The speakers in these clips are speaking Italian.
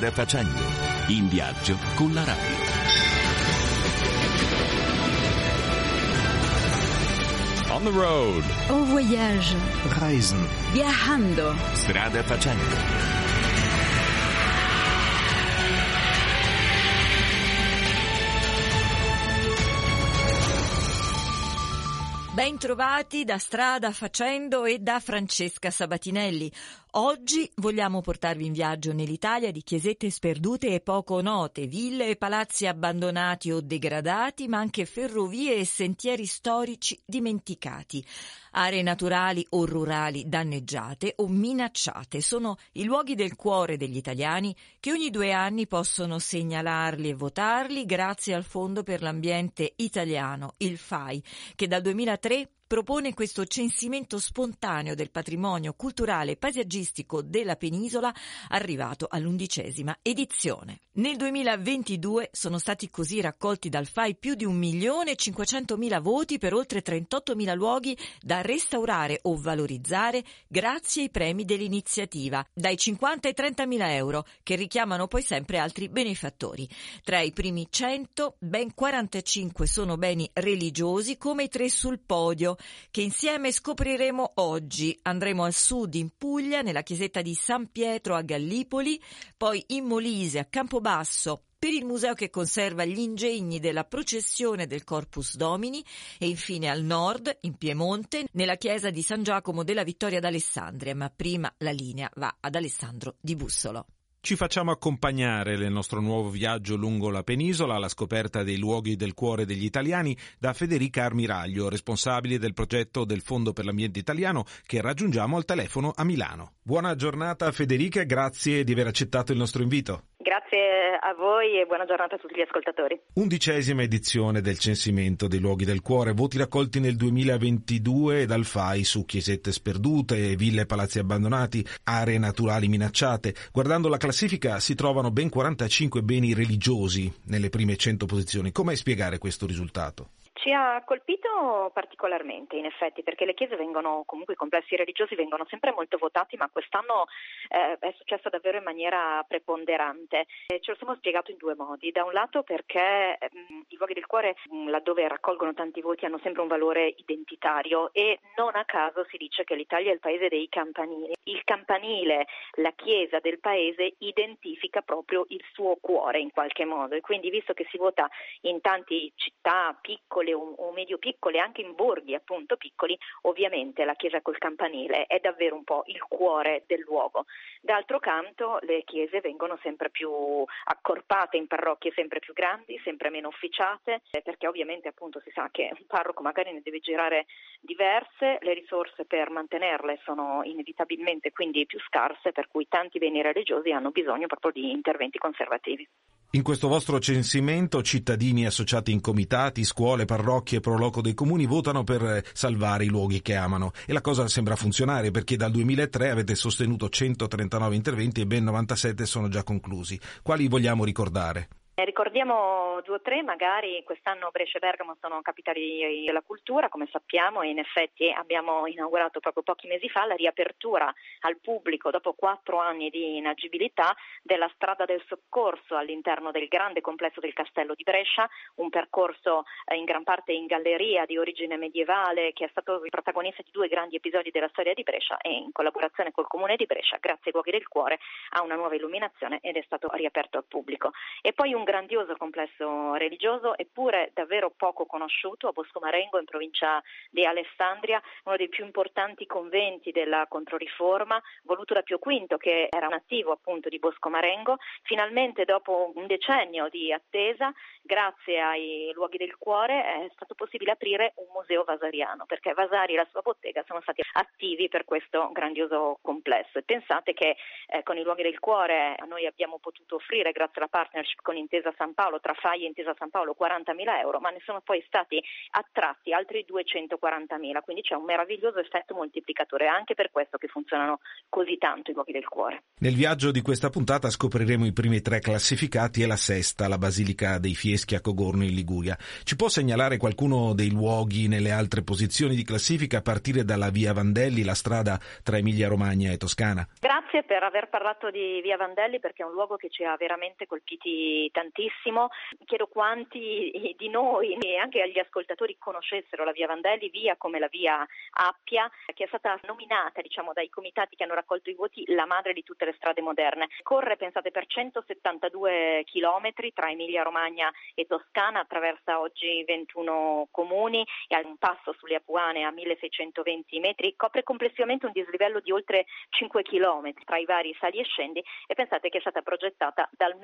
Strada facendo, in viaggio con la radio. On the road. En voyage. Reisen. Viajando. Strada facendo. Bentrovati da Strada Facendo e da Francesca Sabatinelli. Oggi vogliamo portarvi in viaggio nell'Italia di chiesette sperdute e poco note, ville e palazzi abbandonati o degradati, ma anche ferrovie e sentieri storici dimenticati. Aree naturali o rurali danneggiate o minacciate sono i luoghi del cuore degli italiani che ogni due anni possono segnalarli e votarli grazie al Fondo per l'Ambiente Italiano, il FAI, che dal 2003 propone questo censimento spontaneo del patrimonio culturale e paesaggistico della penisola arrivato all'undicesima edizione. Nel 2022 sono stati così raccolti dal FAI più di 1.500.000 voti per oltre 38.000 luoghi da restaurare o valorizzare grazie ai premi dell'iniziativa, dai 50 ai 30.000 euro, che richiamano poi sempre altri benefattori. Tra i primi 100, ben 45 sono beni religiosi come i tre sul podio, che insieme scopriremo oggi. Andremo al sud in Puglia, nella chiesetta di San Pietro a Gallipoli, poi in Molise a Campobasso per il museo che conserva gli ingegni della processione del Corpus Domini e infine al nord, in Piemonte, nella chiesa di San Giacomo della Vittoria d'Alessandria, ma prima la linea va ad Alessandro di Bussolo. Ci facciamo accompagnare nel nostro nuovo viaggio lungo la penisola alla scoperta dei luoghi del cuore degli italiani da Federica Armiraglio, responsabile del progetto del Fondo per l'Ambiente Italiano che raggiungiamo al telefono a Milano. Buona giornata Federica, grazie di aver accettato il nostro invito. Grazie a voi e buona giornata a tutti gli ascoltatori. Undicesima edizione del censimento dei luoghi del cuore, voti raccolti nel 2022 dal FAI su chiesette sperdute, ville e palazzi abbandonati, aree naturali minacciate. Guardando la classifica si trovano ben 45 beni religiosi nelle prime 100 posizioni. Come spiegare questo risultato? Ci ha colpito particolarmente, in effetti, perché le chiese vengono, comunque i complessi religiosi vengono sempre molto votati, ma quest'anno eh, è successo davvero in maniera preponderante. E ce lo siamo spiegato in due modi. Da un lato perché mh, i luoghi del cuore, mh, laddove raccolgono tanti voti, hanno sempre un valore identitario e non a caso si dice che l'Italia è il paese dei campanili. Il campanile, la chiesa del paese, identifica proprio il suo cuore in qualche modo e quindi visto che si vota in tante città piccole, piccole o, o medio piccole, anche in borghi appunto piccoli, ovviamente la chiesa col campanile è davvero un po' il cuore del luogo. D'altro canto le chiese vengono sempre più accorpate in parrocchie sempre più grandi, sempre meno officiate, eh, perché ovviamente appunto si sa che un parroco magari ne deve girare diverse, le risorse per mantenerle sono inevitabilmente quindi più scarse, per cui tanti beni religiosi hanno bisogno proprio di interventi conservativi. In questo vostro censimento cittadini associati in comitati, scuole, parrocchie proloco dei comuni votano per salvare i luoghi che amano e la cosa sembra funzionare perché dal 2003 avete sostenuto 139 interventi e ben 97 sono già conclusi. Quali vogliamo ricordare? Ricordiamo due o tre, magari quest'anno Brescia e Bergamo sono capitali della cultura, come sappiamo, e in effetti abbiamo inaugurato proprio pochi mesi fa la riapertura al pubblico dopo quattro anni di inagibilità della strada del soccorso all'interno del grande complesso del castello di Brescia, un percorso eh, in gran parte in galleria di origine medievale che è stato il protagonista di due grandi episodi della storia di Brescia e in collaborazione col comune di Brescia, grazie ai luoghi del cuore, ha una nuova illuminazione ed è stato riaperto al pubblico. E poi un grandioso complesso religioso, eppure davvero poco conosciuto, a Bosco Marengo in provincia di Alessandria, uno dei più importanti conventi della Controriforma, voluto da Pio V, che era un attivo appunto di Bosco Marengo. Finalmente, dopo un decennio di attesa, grazie ai luoghi del cuore, è stato possibile aprire un museo vasariano, perché Vasari e la sua bottega sono stati attivi per questo grandioso complesso. E pensate che eh, con i luoghi del cuore noi abbiamo potuto offrire, grazie alla partnership con Intesa Intesa San Paolo, tra FAI e Intesa San Paolo 40.000 euro, ma ne sono poi stati attratti altri 240.000, quindi c'è un meraviglioso effetto moltiplicatore, anche per questo che funzionano così tanto i luoghi del cuore. Nel viaggio di questa puntata scopriremo i primi tre classificati e la sesta, la Basilica dei Fieschi a Cogorno in Liguria. Ci può segnalare qualcuno dei luoghi nelle altre posizioni di classifica a partire dalla Via Vandelli, la strada tra Emilia Romagna e Toscana? Grazie per aver parlato di Via Vandelli perché è un luogo che ci ha veramente colpiti tantissimo. Chiedo quanti di noi e anche agli ascoltatori conoscessero la Via Vandelli, via come la Via Appia, che è stata nominata diciamo, dai comitati che hanno raccolto i voti la madre di tutte le strade moderne. Corre, pensate, per 172 chilometri tra Emilia Romagna e Toscana, attraversa oggi 21 comuni e ha un passo sulle Apuane a 1620 metri, copre complessivamente un dislivello di oltre 5 chilometri tra i vari sali e scendi e pensate che è stata progettata dal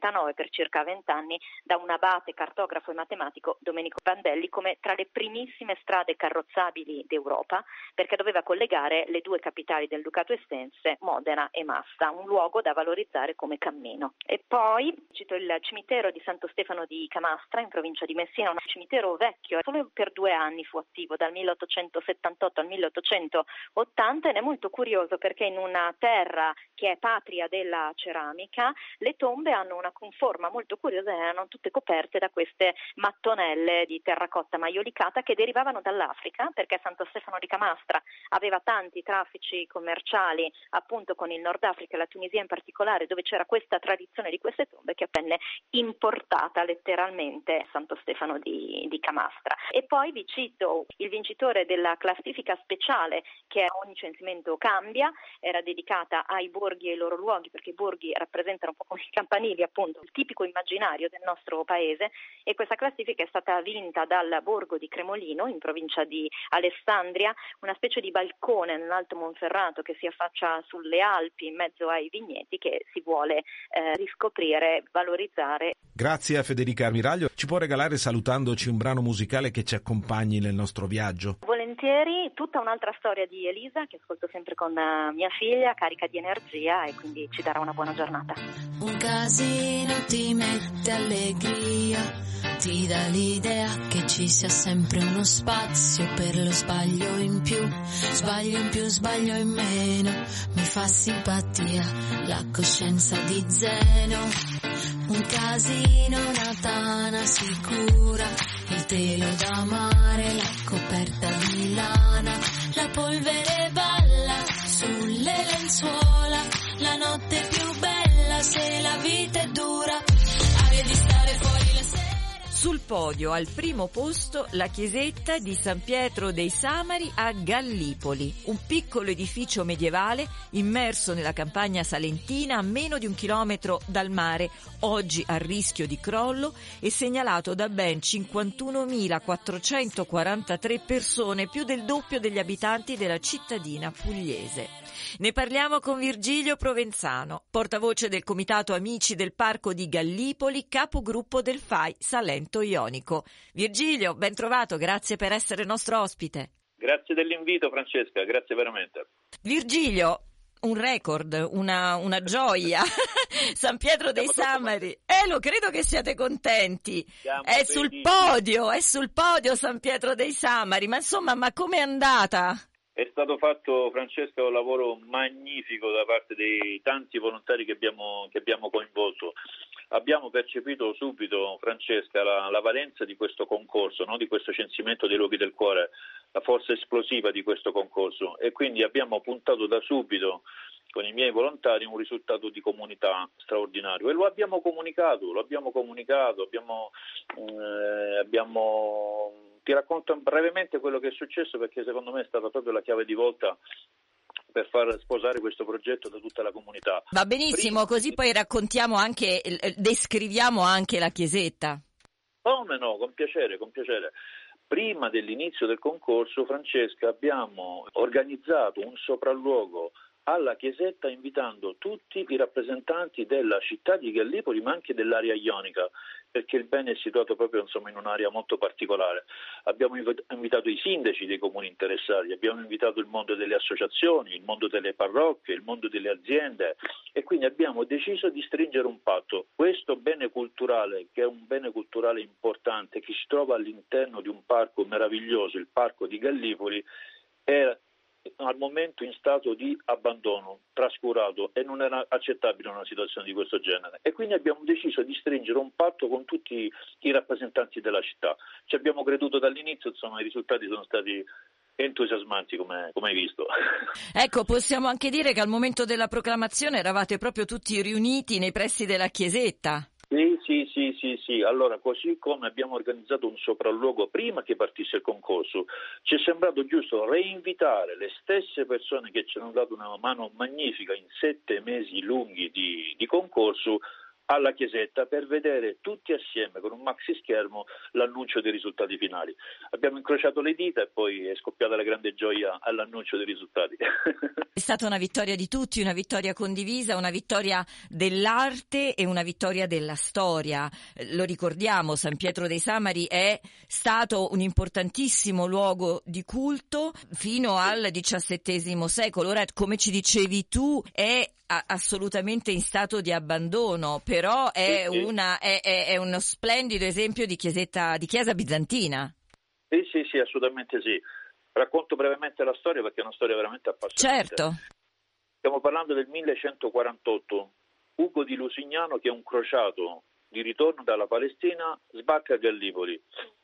1739 per circa 20 anni da un abate, cartografo e matematico Domenico Vandelli come tra le primissime strade carrozzabili d'Europa perché doveva collegare le due capitali del Ducato Estense, Modena e Massa, un luogo da valorizzare come cammino. E poi cito il cimitero di Santo Stefano di Camastra in provincia di Messina, un cimitero vecchio, solo per due anni fu attivo, dal 1878 al 1880 ed è molto curioso perché in una terra che è patria della ceramica le tombe hanno una conforma molto curiosa erano tutte coperte da queste mattonelle di terracotta maiolicata che derivavano dall'Africa perché Santo Stefano di Camastra aveva tanti traffici commerciali appunto con il Nord Africa e la Tunisia in particolare dove c'era questa tradizione di queste tombe che venne importata letteralmente Santo Stefano di, di Camastra. E poi vi cito il vincitore della classifica speciale che ogni censimento cambia, era dedicata ai borghi e ai loro luoghi perché i borghi rappresentano un po' come i campanili appunto, il tipico immaginario del nostro paese e questa classifica è stata vinta dal borgo di Cremolino in provincia di Alessandria, una specie di balcone nell'Alto Monferrato che si affaccia sulle Alpi in mezzo ai vigneti che si vuole eh, riscoprire, valorizzare. Grazie a Federica Armiraglio. Ci può regalare salutandoci un brano musicale che ci accompagni nel nostro viaggio? Volentieri, tutta un'altra storia di Elisa che ascolto sempre con eh, mia figlia, carica di energia e quindi ci darà una buona giornata. Un casino ti mette allegria, ti dà l'idea che ci sia sempre uno spazio per lo sbaglio in più, sbaglio in più, sbaglio in meno, mi fa simpatia la coscienza di Zeno. Un casino, una tana sicura, il telo da mare, la coperta di lana, la polvere balla sulle lenzuola, la notte se la vita è dura, aria di stare fuori la sera. Sul podio, al primo posto, la chiesetta di San Pietro dei Samari a Gallipoli, un piccolo edificio medievale immerso nella campagna salentina a meno di un chilometro dal mare, oggi a rischio di crollo e segnalato da ben 51.443 persone, più del doppio degli abitanti della cittadina pugliese. Ne parliamo con Virgilio Provenzano, portavoce del Comitato Amici del Parco di Gallipoli, capogruppo del FAI Salento Ionico. Virgilio, ben trovato, grazie per essere nostro ospite. Grazie dell'invito Francesca, grazie veramente. Virgilio, un record, una, una gioia. San Pietro dei Samari. Eh, lo credo che siate contenti. Siamo È sul felici. podio, è sul podio San Pietro dei Samari. Ma insomma, ma com'è andata? È stato fatto, Francesca, un lavoro magnifico da parte dei tanti volontari che abbiamo, che abbiamo coinvolto. Abbiamo percepito subito, Francesca, la, la valenza di questo concorso, no? di questo censimento dei luoghi del cuore, la forza esplosiva di questo concorso e quindi abbiamo puntato da subito con i miei volontari un risultato di comunità straordinario e lo abbiamo comunicato, lo abbiamo comunicato, abbiamo, eh, abbiamo... ti racconto brevemente quello che è successo perché secondo me è stata proprio la chiave di volta per far sposare questo progetto da tutta la comunità. Va benissimo, Prima- così poi raccontiamo anche, descriviamo anche la chiesetta. Come no, con piacere, con piacere. Prima dell'inizio del concorso, Francesca, abbiamo organizzato un sopralluogo alla chiesetta invitando tutti i rappresentanti della città di Gallipoli ma anche dell'area ionica perché il bene è situato proprio insomma, in un'area molto particolare. Abbiamo inv- invitato i sindaci dei comuni interessati, abbiamo invitato il mondo delle associazioni, il mondo delle parrocchie, il mondo delle aziende, e quindi abbiamo deciso di stringere un patto. Questo bene culturale, che è un bene culturale importante, che si trova all'interno di un parco meraviglioso, il parco di Gallipoli, è al momento in stato di abbandono, trascurato e non era accettabile una situazione di questo genere. E quindi abbiamo deciso di stringere un patto con tutti i rappresentanti della città. Ci abbiamo creduto dall'inizio, insomma i risultati sono stati entusiasmanti come, come, hai visto. Ecco, possiamo anche dire che al momento della proclamazione eravate proprio tutti riuniti nei pressi della chiesetta. Sì, sì, sì, sì. Allora, così come abbiamo organizzato un sopralluogo prima che partisse il concorso, ci è sembrato giusto reinvitare le stesse persone che ci hanno dato una mano magnifica in sette mesi lunghi di, di concorso alla chiesetta per vedere tutti assieme con un maxi schermo l'annuncio dei risultati finali. Abbiamo incrociato le dita e poi è scoppiata la grande gioia all'annuncio dei risultati. È stata una vittoria di tutti, una vittoria condivisa, una vittoria dell'arte e una vittoria della storia. Lo ricordiamo, San Pietro dei Samari è stato un importantissimo luogo di culto fino al XVII secolo. Ora, come ci dicevi tu, è assolutamente in stato di abbandono, però è, sì, una, è, è, è, uno splendido esempio di, chiesetta, di chiesa bizantina. Sì, sì, sì, assolutamente sì. Racconto brevemente la storia perché è una storia veramente appassionante. Certo. Stiamo parlando del 1148. Ugo di Lusignano, che è un crociato di ritorno dalla Palestina, sbarca a Gallipoli,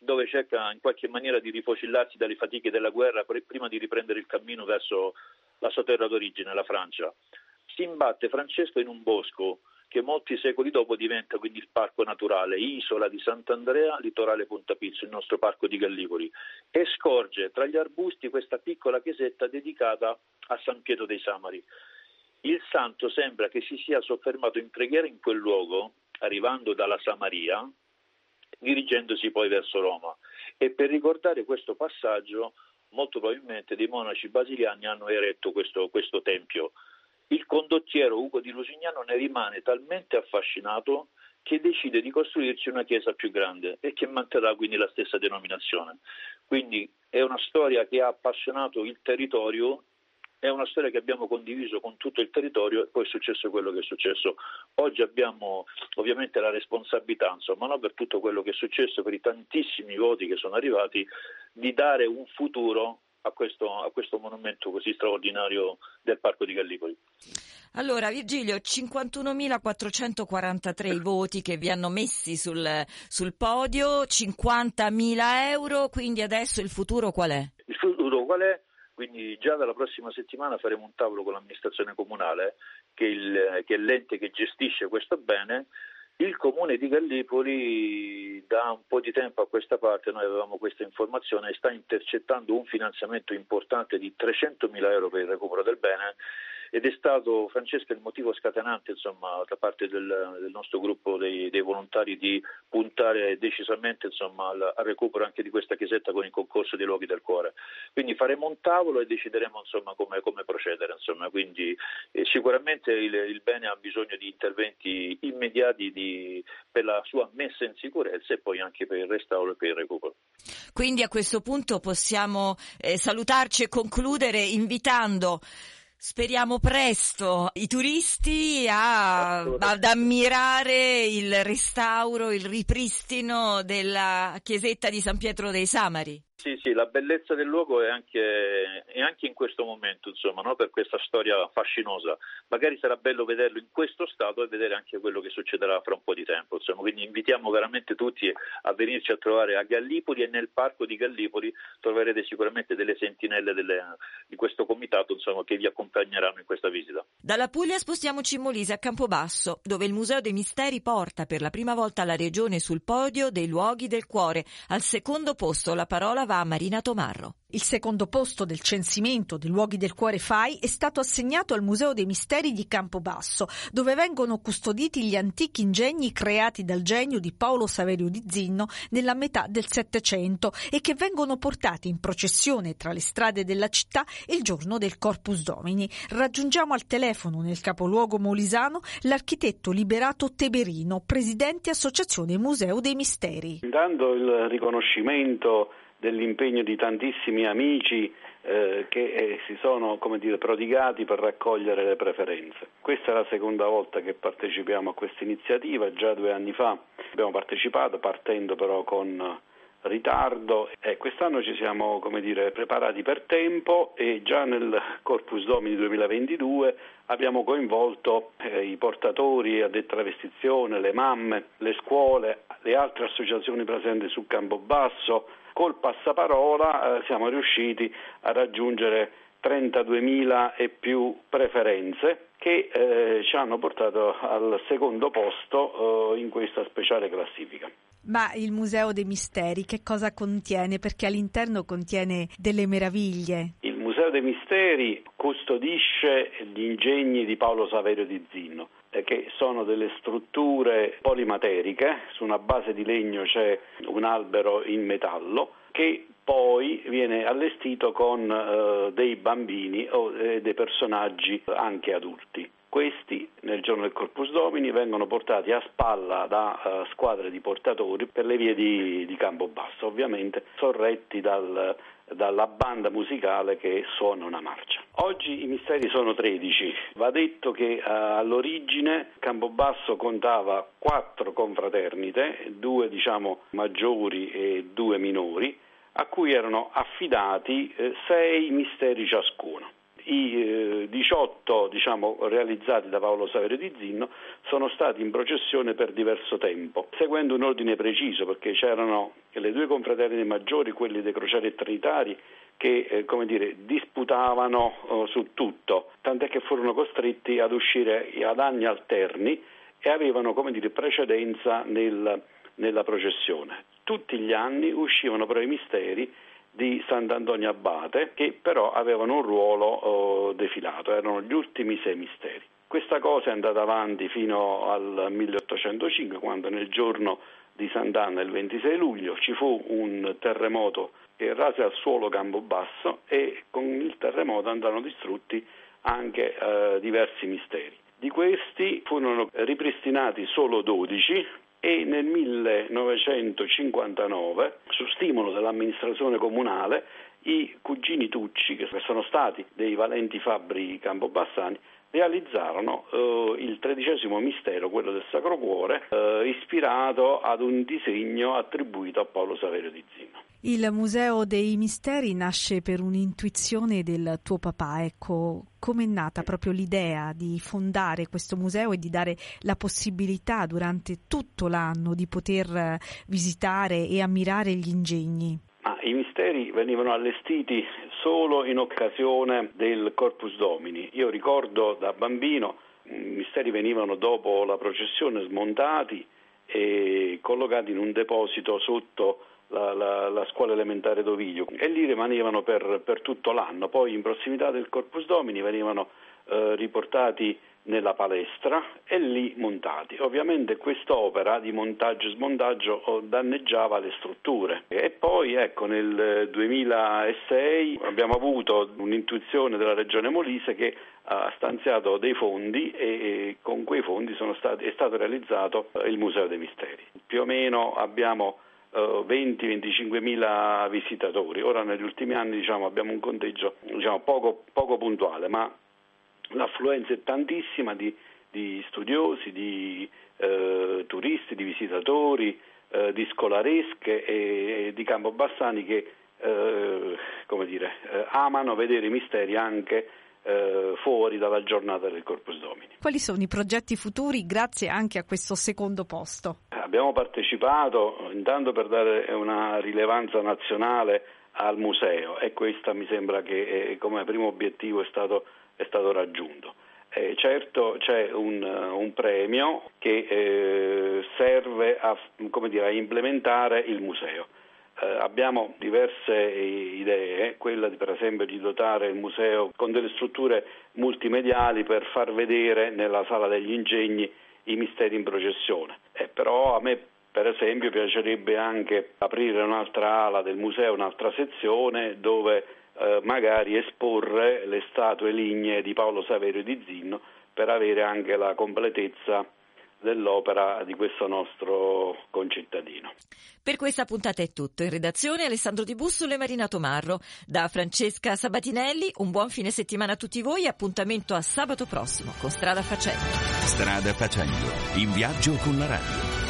dove cerca in qualche maniera di rifocillarsi dalle fatiche della guerra prima di riprendere il cammino verso la sua terra d'origine, la Francia si imbatte Francesco in un bosco che molti secoli dopo diventa quindi il parco naturale, isola di Sant'Andrea, litorale Punta Pizzo, il nostro parco di Gallipoli, e scorge tra gli arbusti questa piccola chiesetta dedicata a San Pietro dei Samari. Il santo sembra che si sia soffermato in preghiera in quel luogo, arrivando dalla Samaria, dirigendosi poi verso Roma. E per ricordare questo passaggio, molto probabilmente dei monaci basiliani hanno eretto questo, questo tempio il condottiero Ugo di Lusignano ne rimane talmente affascinato che decide di costruirci una chiesa più grande e che manterrà quindi la stessa denominazione. Quindi è una storia che ha appassionato il territorio, è una storia che abbiamo condiviso con tutto il territorio e poi è successo quello che è successo. Oggi abbiamo ovviamente la responsabilità, insomma, no, per tutto quello che è successo, per i tantissimi voti che sono arrivati, di dare un futuro a questo, a questo monumento così straordinario del Parco di Gallipoli. Allora, Virgilio, 51.443 i voti che vi hanno messi sul, sul podio, 50.000 euro, quindi adesso il futuro qual è? Il futuro qual è? Quindi già dalla prossima settimana faremo un tavolo con l'amministrazione comunale, che, il, che è l'ente che gestisce questo bene, il comune di Gallipoli da un po' di tempo a questa parte noi avevamo questa informazione sta intercettando un finanziamento importante di 300.000 euro per il recupero del bene ed è stato Francesca il motivo scatenante insomma, da parte del, del nostro gruppo dei, dei, volontari di puntare decisamente insomma, al, al, recupero anche di questa chiesetta con il concorso dei luoghi del cuore. Quindi faremo un tavolo e decideremo insomma, come, come, procedere. Quindi, eh, sicuramente il, il, bene ha bisogno di interventi immediati di, per la sua messa in sicurezza e poi anche per il restauro e per il recupero. Quindi a questo punto possiamo eh, salutarci e concludere invitando Speriamo presto i turisti a, ad ammirare il restauro, il ripristino della chiesetta di San Pietro dei Samari. Sì, sì, la bellezza del luogo è anche, è anche in questo momento, insomma, no? per questa storia fascinosa. Magari sarà bello vederlo in questo stato e vedere anche quello che succederà fra un po' di tempo. Insomma. Quindi invitiamo veramente tutti a venirci a trovare a Gallipoli e nel parco di Gallipoli troverete sicuramente delle sentinelle delle, di questo comitato insomma, che vi accompagneranno in questa visita. Dalla Puglia spostiamoci in Molise a Campobasso, dove il Museo dei Misteri porta per la prima volta la regione sul podio dei luoghi del cuore. Al secondo posto la parola va a Marina Tomarro. Il secondo posto del censimento dei luoghi del cuore FAI è stato assegnato al Museo dei Misteri di Campobasso, dove vengono custoditi gli antichi ingegni creati dal genio di Paolo Saverio di Zinno nella metà del Settecento e che vengono portati in processione tra le strade della città il giorno del Corpus Domini. Raggiungiamo al telefono nel capoluogo molisano l'architetto Liberato Teberino, presidente Associazione Museo dei Misteri. Dando il riconoscimento dell'impegno di tantissimi amici eh, che eh, si sono dire, prodigati per raccogliere le preferenze. Questa è la seconda volta che partecipiamo a questa iniziativa, già due anni fa abbiamo partecipato partendo però con ritardo e quest'anno ci siamo dire, preparati per tempo e già nel Corpus Domini 2022 abbiamo coinvolto eh, i portatori addetto alla vestizione, le mamme, le scuole, le altre associazioni presenti sul Campobasso. Col passaparola eh, siamo riusciti a raggiungere 32.000 e più preferenze che eh, ci hanno portato al secondo posto eh, in questa speciale classifica. Ma il Museo dei Misteri che cosa contiene? Perché all'interno contiene delle meraviglie. Museo dei Misteri custodisce gli ingegni di Paolo Saverio di Zinno eh, che sono delle strutture polimateriche, su una base di legno c'è un albero in metallo che poi viene allestito con eh, dei bambini o eh, dei personaggi anche adulti. Questi nel giorno del Corpus Domini vengono portati a spalla da uh, squadre di portatori per le vie di, di Campobasso, ovviamente sorretti dal, dalla banda musicale che suona una marcia. Oggi i misteri sono 13. Va detto che uh, all'origine Campobasso contava quattro confraternite, due diciamo maggiori e due minori, a cui erano affidati eh, sei misteri ciascuno i eh, 18 diciamo, realizzati da Paolo Saverio di Zinno sono stati in processione per diverso tempo, seguendo un ordine preciso perché c'erano le due confraternite maggiori, quelli dei crocieri e trinitari, che eh, dire, disputavano eh, su tutto, tant'è che furono costretti ad uscire ad anni alterni e avevano dire, precedenza nel, nella processione. Tutti gli anni uscivano però i misteri di Sant'Antonio Abate che però avevano un ruolo oh, defilato, erano gli ultimi sei misteri. Questa cosa è andata avanti fino al 1805 quando nel giorno di Sant'Anna, il 26 luglio, ci fu un terremoto che rase al suolo Campobasso e con il terremoto andarono distrutti anche eh, diversi misteri. Di questi furono ripristinati solo 12 e nel 1959, su stimolo dell'amministrazione comunale, i cugini Tucci, che sono stati dei valenti fabbri campobassani, realizzarono eh, il tredicesimo mistero, quello del Sacro Cuore, eh, ispirato ad un disegno attribuito a Paolo Saverio di Zinno. Il Museo dei Misteri nasce per un'intuizione del tuo papà, ecco, come è nata proprio l'idea di fondare questo museo e di dare la possibilità durante tutto l'anno di poter visitare e ammirare gli ingegni? Ah, I misteri venivano allestiti solo in occasione del Corpus Domini. Io ricordo da bambino i misteri venivano dopo la processione smontati e collocati in un deposito sotto la, la, la, scuola elementare d'Oviglio e lì rimanevano per, per, tutto l'anno. Poi in prossimità del Corpus Domini venivano eh, riportati nella palestra e lì montati. Ovviamente quest'opera di montaggio e smontaggio oh, danneggiava le strutture e poi ecco nel 2006 abbiamo avuto un'intuizione della regione Molise che ha stanziato dei fondi e, con quei fondi stati, è stato realizzato il Museo dei Misteri. Più o meno abbiamo 20-25 eh, mila visitatori. Ora negli ultimi anni diciamo, abbiamo un conteggio diciamo, poco, poco, puntuale, ma l'affluenza è tantissima di, di studiosi, di eh, turisti, di visitatori, eh, di scolaresche e, e di Campobassani che eh, dire, eh, amano vedere i misteri anche eh, fuori dalla giornata del Corpus Domini. Quali sono i progetti futuri grazie anche a questo secondo posto? Abbiamo partecipato intanto per dare una rilevanza nazionale al museo e questo mi sembra che eh, come primo obiettivo è stato, è stato raggiunto. Eh, certo c'è un, un premio che eh, serve a, dire, a implementare il museo. Eh, abbiamo diverse idee, quella di, per esempio di dotare il museo con delle strutture multimediali per far vedere nella sala degli ingegni i misteri in processione. Eh, però a me per esempio piacerebbe anche aprire un'altra ala del museo, un'altra sezione dove eh, magari esporre le statue lignee di Paolo Saverio di Zinno per avere anche la completezza dell'opera di questo nostro concittadino. Per questa puntata è tutto. In redazione Alessandro Di Bussolo e Marina Tomarro. Da Francesca Sabatinelli, un buon fine settimana a tutti voi e appuntamento a sabato prossimo con Strada Facendo. Strada Facendo, in viaggio con la radio.